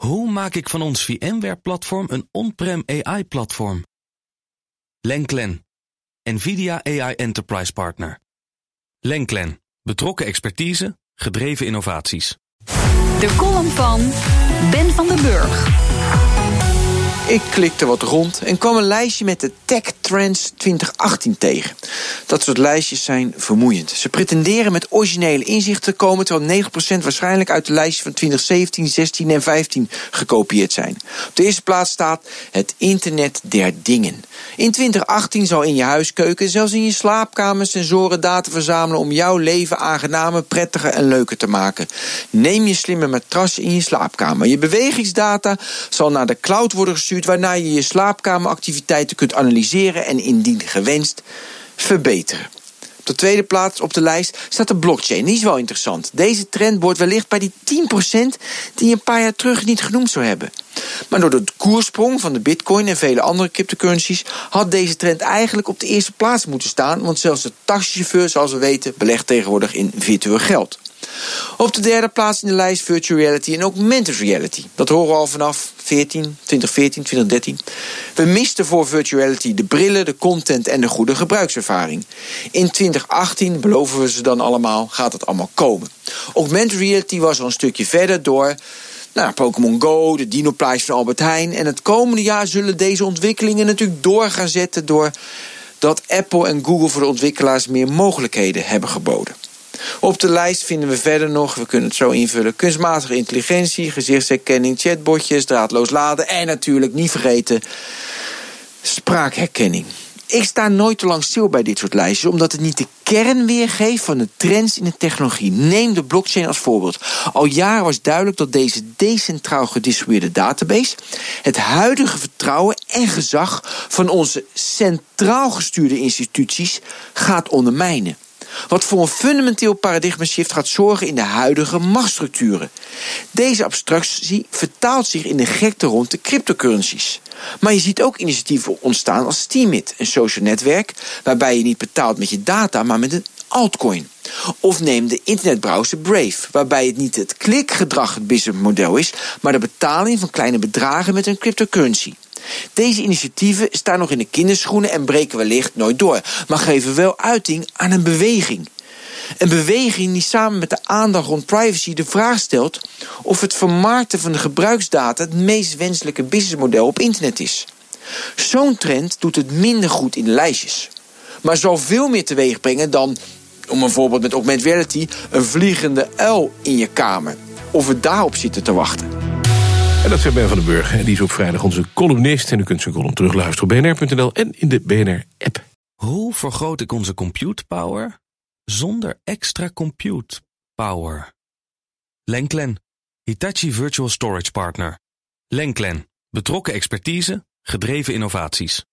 Hoe maak ik van ons VMware-platform een on-prem AI-platform? Lenklen, NVIDIA AI Enterprise Partner. Lenklen, betrokken expertise, gedreven innovaties. De column van Ben van den Burg. Ik klikte wat rond en kwam een lijstje met de Tech Trends 2018 tegen. Dat soort lijstjes zijn vermoeiend. Ze pretenderen met originele inzichten te komen, terwijl 9% waarschijnlijk uit de lijstjes van 2017, 16 en 15 gekopieerd zijn. Op de eerste plaats staat het internet der dingen. In 2018 zal in je huiskeuken, zelfs in je slaapkamer, sensoren data verzamelen om jouw leven aangenamer, prettiger en leuker te maken. Neem je slimme matras in je slaapkamer. Je bewegingsdata zal naar de cloud worden gestuurd waarna je je slaapkameractiviteiten kunt analyseren en indien gewenst verbeteren. Op de tweede plaats op de lijst staat de blockchain. Die is wel interessant. Deze trend wordt wellicht bij die 10% die je een paar jaar terug niet genoemd zou hebben. Maar door de koersprong van de bitcoin en vele andere cryptocurrencies had deze trend eigenlijk op de eerste plaats moeten staan, want zelfs de taxichauffeur, zoals we weten, belegt tegenwoordig in virtueel geld. Op de derde plaats in de lijst virtual reality en augmented reality. Dat horen we al vanaf 14, 2014, 2013. We misten voor virtual reality de brillen, de content en de goede gebruikservaring. In 2018, beloven we ze dan allemaal, gaat het allemaal komen. Augmented reality was al een stukje verder door nou, Pokémon Go, de Dinoplays van Albert Heijn. En het komende jaar zullen deze ontwikkelingen natuurlijk door gaan zetten door dat Apple en Google voor de ontwikkelaars meer mogelijkheden hebben geboden. Op de lijst vinden we verder nog, we kunnen het zo invullen, kunstmatige intelligentie, gezichtsherkenning, chatbotjes, draadloos laden en natuurlijk niet vergeten spraakherkenning. Ik sta nooit te lang stil bij dit soort lijstjes, omdat het niet de kern weergeeft van de trends in de technologie. Neem de blockchain als voorbeeld. Al jaren was duidelijk dat deze decentraal gedistribueerde database het huidige vertrouwen en gezag van onze centraal gestuurde instituties gaat ondermijnen. Wat voor een fundamenteel paradigma shift gaat zorgen in de huidige machtsstructuren. Deze abstractie vertaalt zich in de gekte rond de cryptocurrencies. Maar je ziet ook initiatieven ontstaan als Steemit, een social netwerk waarbij je niet betaalt met je data, maar met een altcoin. Of neem de internetbrowser Brave, waarbij het niet het klikgedrag het businessmodel is, maar de betaling van kleine bedragen met een cryptocurrency. Deze initiatieven staan nog in de kinderschoenen en breken wellicht nooit door, maar geven wel uiting aan een beweging. Een beweging die samen met de aandacht rond privacy de vraag stelt of het vermarkten van de gebruiksdata het meest wenselijke businessmodel op internet is. Zo'n trend doet het minder goed in de lijstjes, maar zal veel meer teweeg brengen dan, om een voorbeeld met augmented reality, een vliegende uil in je kamer. Of we daarop zitten te wachten. Dat zijn Ben van den Burg. En die is op vrijdag onze columnist. En u kunt zijn column terugluisteren op bnr.nl en in de BNR-app. Hoe vergroot ik onze compute power zonder extra compute power? Lenklen, Hitachi Virtual Storage Partner. Lenklen, betrokken expertise, gedreven innovaties.